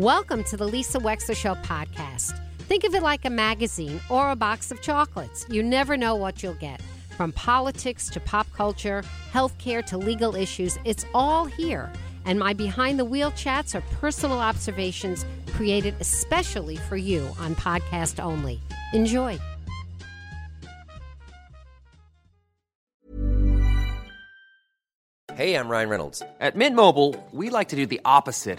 Welcome to the Lisa Wexler Show podcast. Think of it like a magazine or a box of chocolates. You never know what you'll get. From politics to pop culture, healthcare to legal issues, it's all here. And my behind the wheel chats are personal observations created especially for you on podcast only. Enjoy. Hey, I'm Ryan Reynolds. At Mint Mobile, we like to do the opposite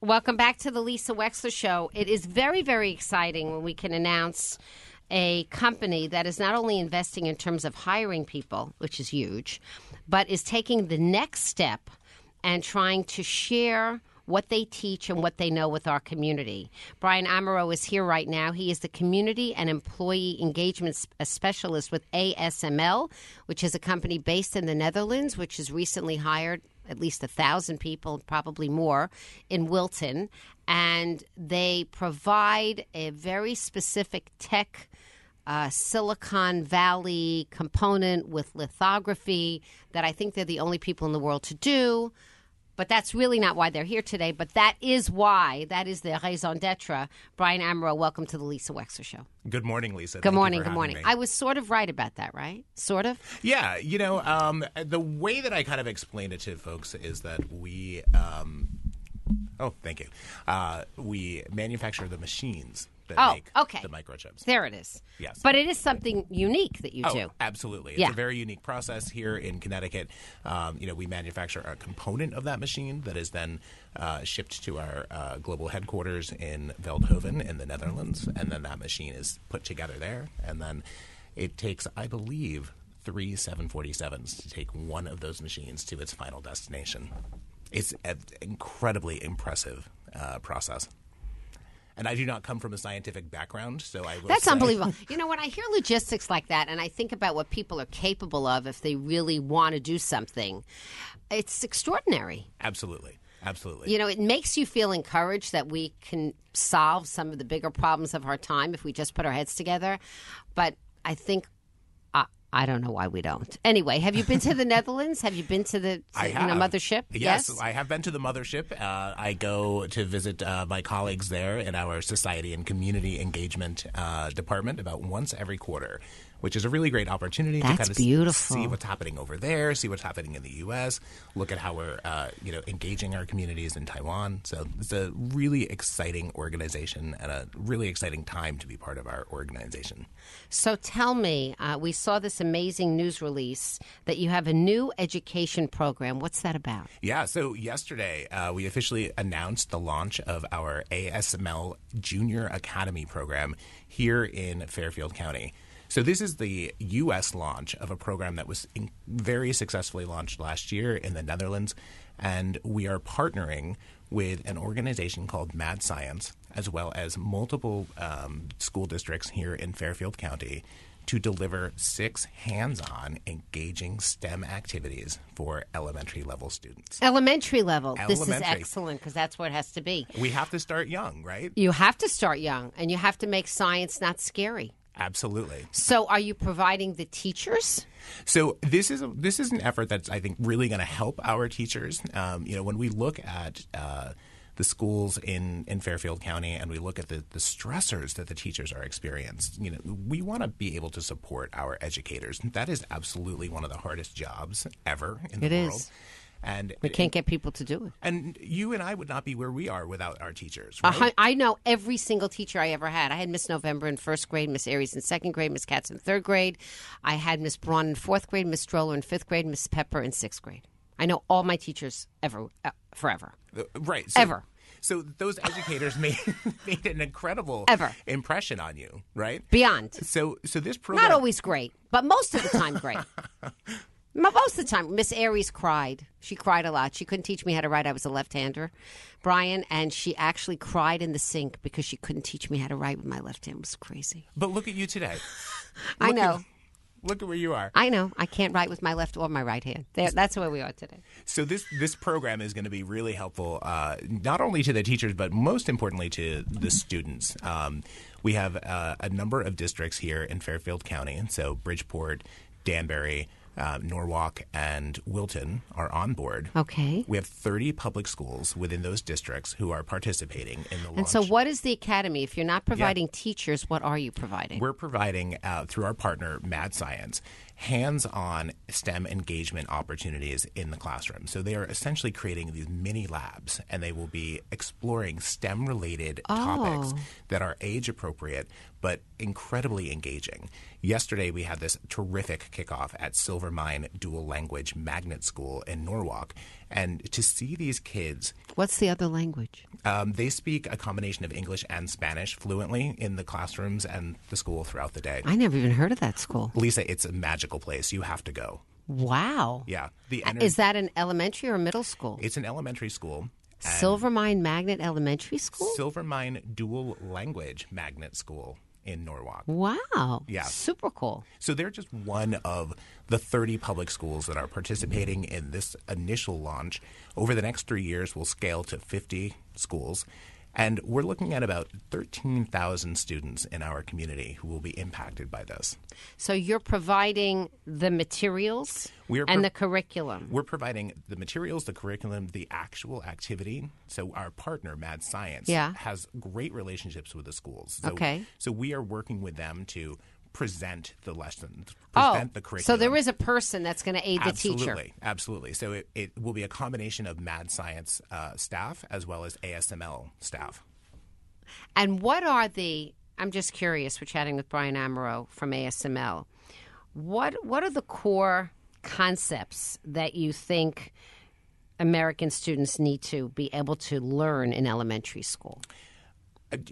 Welcome back to the Lisa Wexler Show. It is very, very exciting when we can announce a company that is not only investing in terms of hiring people, which is huge, but is taking the next step and trying to share what they teach and what they know with our community. Brian Amero is here right now. He is the Community and Employee Engagement uh, Specialist with ASML, which is a company based in the Netherlands, which has recently hired at least a thousand people, probably more, in Wilton. And they provide a very specific tech. Uh, Silicon Valley component with lithography that I think they're the only people in the world to do. But that's really not why they're here today. But that is why. That is the raison d'etre. Brian Amero, welcome to the Lisa Wexler Show. Good morning, Lisa. Good Thank morning. Good morning. me. I was sort of right about that, right? Sort of. Yeah, you know, um, the way that I kind of explain it to folks is that we, um, oh, thank you, uh, we manufacture the machines that Oh, make okay. the microchips. There it is. Yes. But it is something unique that you Oh, do. absolutely. It's Yeah. a very unique process here in Connecticut. Um, you know, we manufacture a component of that machine that is then uh, shipped to our uh, global headquarters in Veldhoven in the Netherlands, and then that machine is put together there, and then it takes, I believe, three 747s to take one of those machines to its final destination. It's an incredibly impressive uh, process. And I do not come from a scientific background, so I will That's say- unbelievable. You know, when I hear logistics like that and I think about what people are capable of if they really want to do something, it's extraordinary. Absolutely. Absolutely. You know, it makes you feel encouraged that we can solve some of the bigger problems of our time if we just put our heads together. But I think. I don't know why we don't. Anyway, have you been to the Netherlands? Have you been to the I you know, mothership? Yes, I have been to the mothership. Uh, I go to visit uh, my colleagues there in our society and community engagement uh, department about once every quarter, which is a really great opportunity to That's kind of beautiful. see what's happening over there, see what's happening in the U.S., look at how we're uh, you know engaging our communities in Taiwan. So it's a really exciting organization and a really exciting time to be part of our organization. So tell me, uh, we saw this amazing news release that you have a new education program. What's that about? Yeah, so yesterday uh, we officially announced the launch of our ASML Junior Academy program here in Fairfield County. So this is the U.S. launch of a program that was in- very successfully launched last year in the Netherlands, and we are partnering with an organization called Mad Science, as well as multiple um, school districts here in Fairfield County, to deliver six hands-on, engaging STEM activities for elementary level students. Elementary level. This is excellent because that's what it has to be. We have to start young, right? You have to start young and you have to make science not scary. Absolutely. So, are you providing the teachers? So this is a, this is an effort that's I think really going to help our teachers. Um, you know, when we look at uh, the schools in, in Fairfield County and we look at the, the stressors that the teachers are experiencing, you know, we want to be able to support our educators. That is absolutely one of the hardest jobs ever in the It is. And We can't get people to do it. And you and I would not be where we are without our teachers. Right? hun- I know every single teacher I ever had. I had Miss November in first grade, Miss Aries in second grade, Miss Katz in third grade. I had Miss Braun in fourth grade, Miss Stroller in fifth grade, Miss Pepper in sixth grade. I know all my teachers ever, uh, forever. Uh, right. So, Ever. So those educators made made an incredible Ever. impression on you, right? Beyond. So so this program Not always great, but most of the time great. Mo- Most of the time, Miss Aries cried. She cried a lot. She couldn't teach me how to write. I was a left-hander, Brian, and she actually cried in the sink because she couldn't teach me how to write with my left hand. It was crazy. But look at you today. I Look know. At, look at where you are. I know. I can't write with my left or my right hand. There, that's where we are today. So this this program is going to be really helpful, uh, not only to the teachers, but most importantly to the students. Um, we have uh, a number of districts here in Fairfield County, so Bridgeport, Danbury, uh, Norwalk, and Wilton are on board. Okay. We have 30 public schools within those districts who are participating in the launch. And so, what is the academy? If you're not providing teachers, what are you providing? We're providing, uh, through our partner, Mad Science, hands on STEM engagement opportunities in the classroom. So they are essentially creating these mini labs and they will be exploring STEM related topics that are age appropriate but incredibly engaging. Yesterday, we had this terrific kickoff at Silvermine Dual Language Magnet School in Norwalk. And to see these kids What's the other language? um, they speak a combination of English and Spanish fluently in the classrooms and the school throughout the day. I never even heard of that school. Lisa, it's a magical place. You have to go. Wow. Yeah, the Uh, ener- Is that an elementary or a middle school? It's an elementary school. Silvermine Magnet Elementary School? Silvermine Dual Language Magnet School in Norwalk. wow. Yeah. Super cool. So they're just one of the 30 public schools that are participating in this initial launch. Over the next three years, we'll scale to 50 schools. And we're looking at about 13,000 students in our community who will be impacted by this. So you're providing the materials are and the curriculum. We're providing the materials, the curriculum, the actual activity. So our partner, Mad Science, Yeah. has great relationships with the schools. So, Okay. So we are working with them to present the lessons, Oh, present the curriculum. so there is a person that's going to aid the absolutely, teacher. absolutely. Absolutely. So it, it will be a combination of Mad Science uh, staff as well as ASML staff. And what are the? I'm just curious. We're chatting with Brian Amero from ASML. What What are the core concepts that you think American students need to be able to learn in elementary school?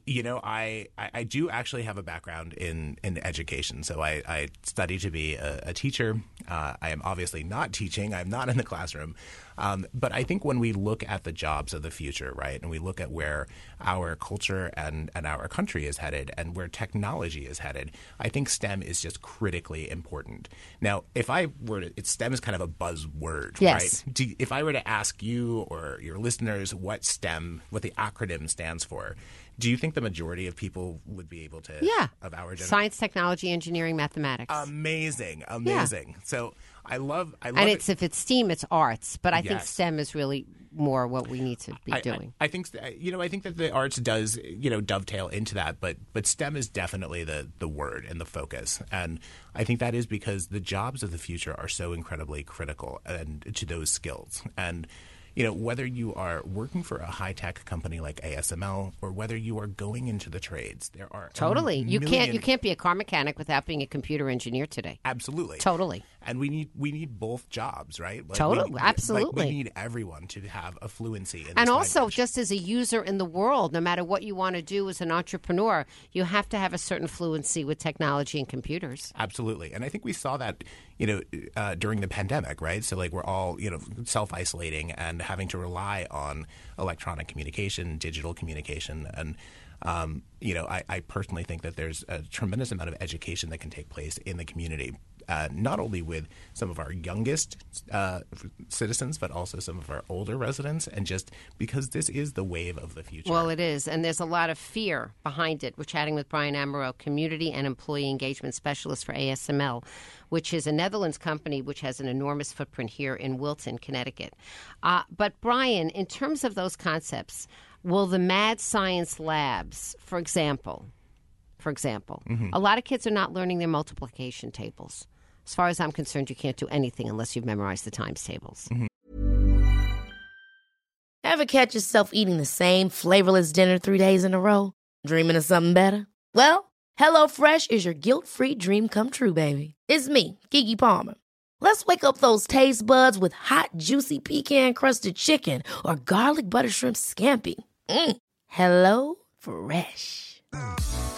You know, I, I, I do actually have a background in, in education. So I, I study to be a, a teacher. Uh, I am obviously not teaching, I'm not in the classroom. Um, but I think when we look at the jobs of the future, right, and we look at where our culture and, and our country is headed and where technology is headed, I think STEM is just critically important. Now, if I were to, STEM is kind of a buzzword, Yes. right? Do, if I were to ask you or your listeners what STEM, what the acronym stands for, do you think the majority of people would be able to? Yeah. Of our generation. Science, technology, engineering, mathematics. Amazing, amazing. So I love, I love and it. it's if it's STEAM, it's arts. But I think STEM is really more what we need to be I, I- doing. I, think you know. I think that the arts does you know dovetail into that, but but STEM is definitely the the word and the focus, and I think that is because the jobs of the future are so incredibly critical and to those skills and. You know, whether you are working for a high tech company like ASML or whether you are going into the trades, there are Totally. You can't you can't be a car mechanic without being a computer engineer today. Absolutely. Totally. And we need we need both jobs, right? Like, Totally. we- like, Absolutely. we need everyone to have a fluency in And also, language. just as a user in the world, no matter what you want to do as an entrepreneur, you have to have a certain fluency with technology and computers. Absolutely, and I think we saw that, you know, uh, during the pandemic, right? So like we're all, you know, self isolating and having to rely on electronic communication, digital communication, and um, you know, I, I personally think that there's a tremendous amount of education that can take place in the community. Uh, not only with some of our youngest uh, citizens, but also some of our older residents, and just because this is the wave of the future. Well, it is, and there's a lot of fear behind it. We're chatting with Brian Amero, Community and Employee Engagement Specialist for ASML, which is a Netherlands company which has an enormous footprint here in Wilton, Connecticut. Uh, but, Brian, in terms of those concepts, will the Mad Science Labs, for example, for example, a lot of kids are not learning their multiplication tables. As far as I'm concerned, you can't do anything unless you've memorized the times tables. Ever catch yourself eating the same flavorless dinner three days in a row? Dreaming of something better? Well, HelloFresh is your guilt free dream come true, baby. It's me, Keke Palmer. Let's wake up those taste buds with hot, juicy pecan crusted chicken or garlic butter shrimp scampi. Mm. Hello Fresh.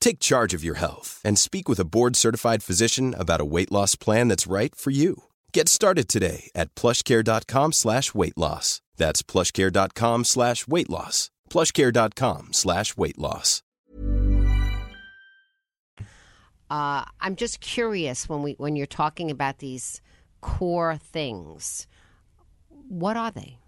Take charge of your health and speak with a board-certified physician about a weight loss plan that's right for you. Get started today at plushcare.com slash weight loss. That's plushcare.com slash weight loss. plushcare.com slash weight loss. Uh, I'm just curious when we when you're talking about these core things, what are they?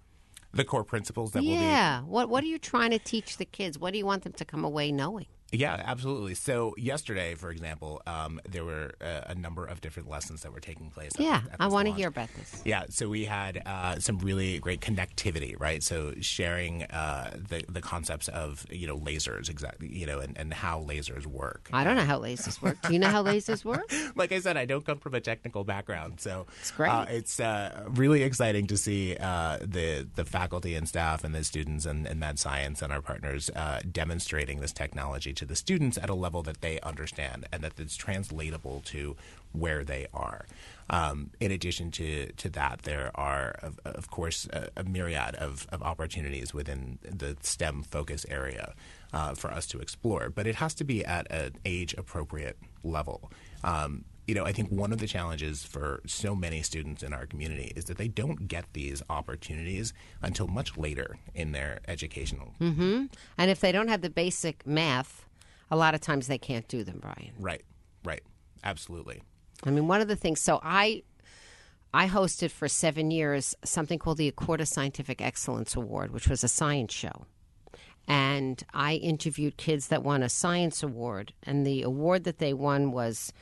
The core principles that will be Yeah. What What are you trying to teach the kids? What do you want them to come away knowing? Yeah, absolutely. So yesterday, for example, um, there were a, a number of different lessons that were taking place. at- Yeah, at I want to hear about this. Yeah, so we had uh, some really great connectivity, right? So sharing uh, the the concepts of you know lasers exactly, you know, and, and how lasers work. I don't know how lasers work. Do you know how lasers work? like I said, I don't come from a technical background, so It's great. Uh, it's uh, really exciting to see uh, the the faculty and staff and the students and, and Mad Science and our partners uh, demonstrating this technology to the students at a level that they understand and that it's translatable to where they are. Um, in addition to, to that, there are, of, of course, a, a myriad of, of opportunities within the STEM focus area uh, for us to explore, but it has to be at an age appropriate level. Um, you know, I think one of the challenges for so many students in our community is that they don't get these opportunities until much later in their educational. And if they don't have the basic math, a lot of times they can't do them, Brian. Right, right, absolutely. I mean, one of the things. So I, I hosted for seven years something called the Acorda Scientific Excellence Award, which was a science show, and I interviewed kids that won a science award, and the award that they won was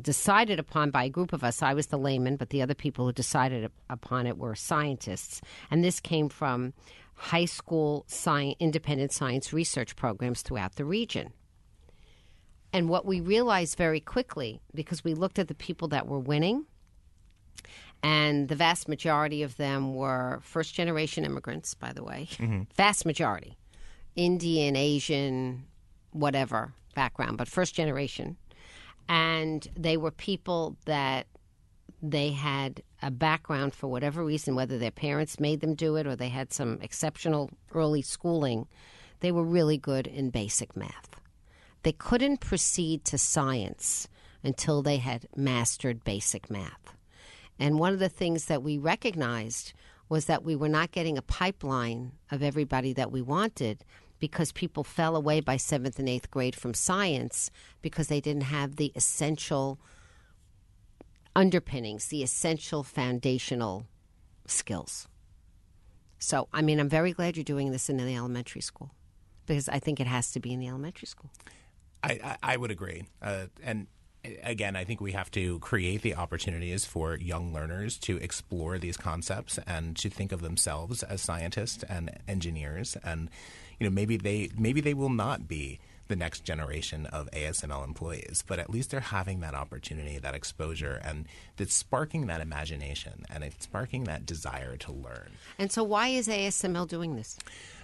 decided upon by a group of us. I was the layman, but the other people who decided upon it were scientists, and this came from high school sci- independent science research programs throughout the region. And what we realized very quickly, because we looked at the people that were winning, and the vast majority of them were first generation immigrants, by the way, mm-hmm. vast majority, Indian, Asian, whatever background, but first generation. And they were people that they had a background for whatever reason, whether their parents made them do it or they had some exceptional early schooling, they were really good in basic math. They couldn't proceed to science until they had mastered basic math. And one of the things that we recognized was that we were not getting a pipeline of everybody that we wanted because people fell away by seventh and eighth grade from science because they didn't have the essential underpinnings, the essential foundational skills. So, I mean, I'm very glad you're doing this in the elementary school because I think it has to be in the elementary school. I, I, I would agree. Uh, and again, I think we have to create the opportunities for young learners to explore these concepts and to think of themselves as scientists and engineers. And you know, maybe they maybe they will not be the next generation of ASML employees, but at least they're having that opportunity, that exposure, and it's sparking that imagination and it's sparking that desire to learn And so, why is ASML doing this?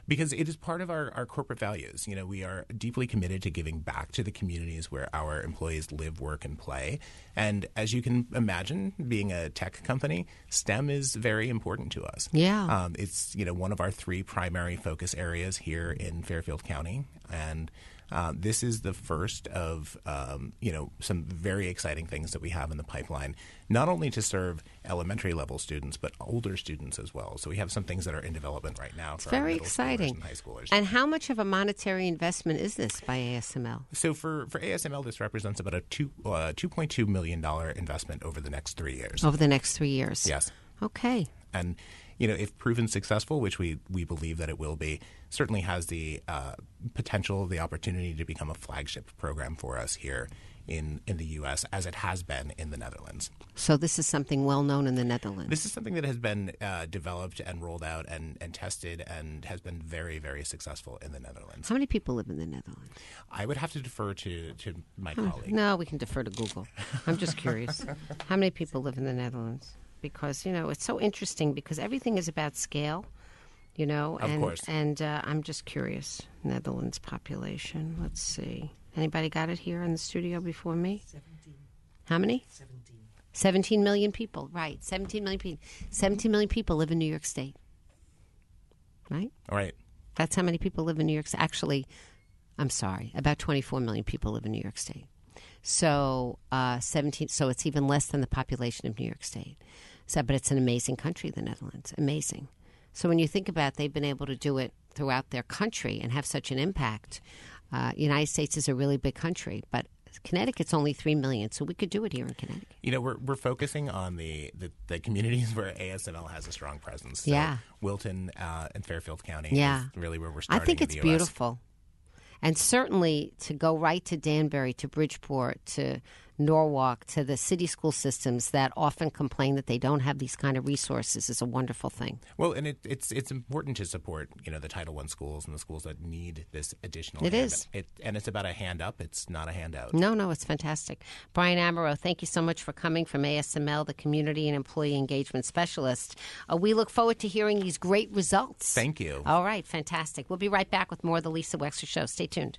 because it is part of our, our corporate values. You know, we are deeply committed to giving back to the communities where our employees live, work, and play. And as you can imagine, being a tech company, STEM is very important to us. Yeah. Um, it's, you know, one of our three primary focus areas here in Fairfield County. And um, this is the first of, um, you know, some very exciting things that we have in the pipeline, not only to serve elementary level students, but older students as well. So we have some things that are in development right now for Very exciting. and high schoolers. And how much of a monetary investment is this by ASML? so for, for ASML, this represents about a two uh, two point two million dollar investment over the next three years. Over the next three years? Yes, Okay. and you know, if proven successful, which we we believe that it will be, certainly has the uh, potential, the opportunity to become a flagship program for us here in, in the U.S. as it has been in the Netherlands. So this is something well known in the Netherlands. This is something that has been uh, developed and rolled out and, and tested and has been very, very successful in the Netherlands. How many people live in the Netherlands? I would have to defer to, to my colleague. No, we can defer to Google. I'm just curious. How many people live in the Netherlands? Because, you know, it's so interesting because everything is about scale, you know. Of and, course. And uh, I'm just curious. Netherlands population. Let's see. Anybody got it here in the studio before me? 17. How many? 17. 17 million people, right. 17 million people. 17 million people live in New York State. Right? All right. That's how many people live in New York State. Actually, I'm sorry, about 24 million people live in New York State. So, uh, 17. So it's even less than the population of New York State. So, but it's an amazing country, the Netherlands. Amazing. So when you think about, it, they've been able to do it throughout their country and have such an impact. Uh, United States is a really big country, but Connecticut's only three million, so we could do it here in Connecticut. You know, we're, we're focusing on the, the, the communities where ASML has a strong presence. So Yeah. Wilton uh, and Fairfield County Yeah. is really where we're starting. I think in it's beautiful. And certainly to go right to Danbury, to Bridgeport, to Norwalk, to the city school systems that often complain that they don't have these kind of resources is a wonderful thing. Well, and it, it's it's important to support you know the Title One schools and the schools that need this additional. It is. It, and it's about a hand up. It's not a handout. No, no, it's fantastic. Brian Amero, thank you so much for coming from ASML, the Community and Employee Engagement Specialist. Uh, we look forward to hearing these great results. Thank you. All right, fantastic. We'll be right back with more of the Lisa Wexler Show. Stay tuned.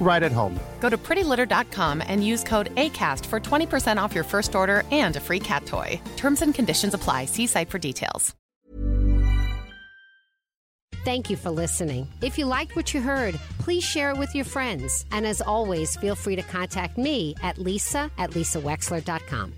right at home. Go to prettylitter.com and use code ACAST for 20% off your first order and a free cat toy. Terms and conditions apply. See site for details. Thank you for listening. If you liked what you heard, please share it with your friends. And as always, feel free to contact me at lisa at lisawexler.com.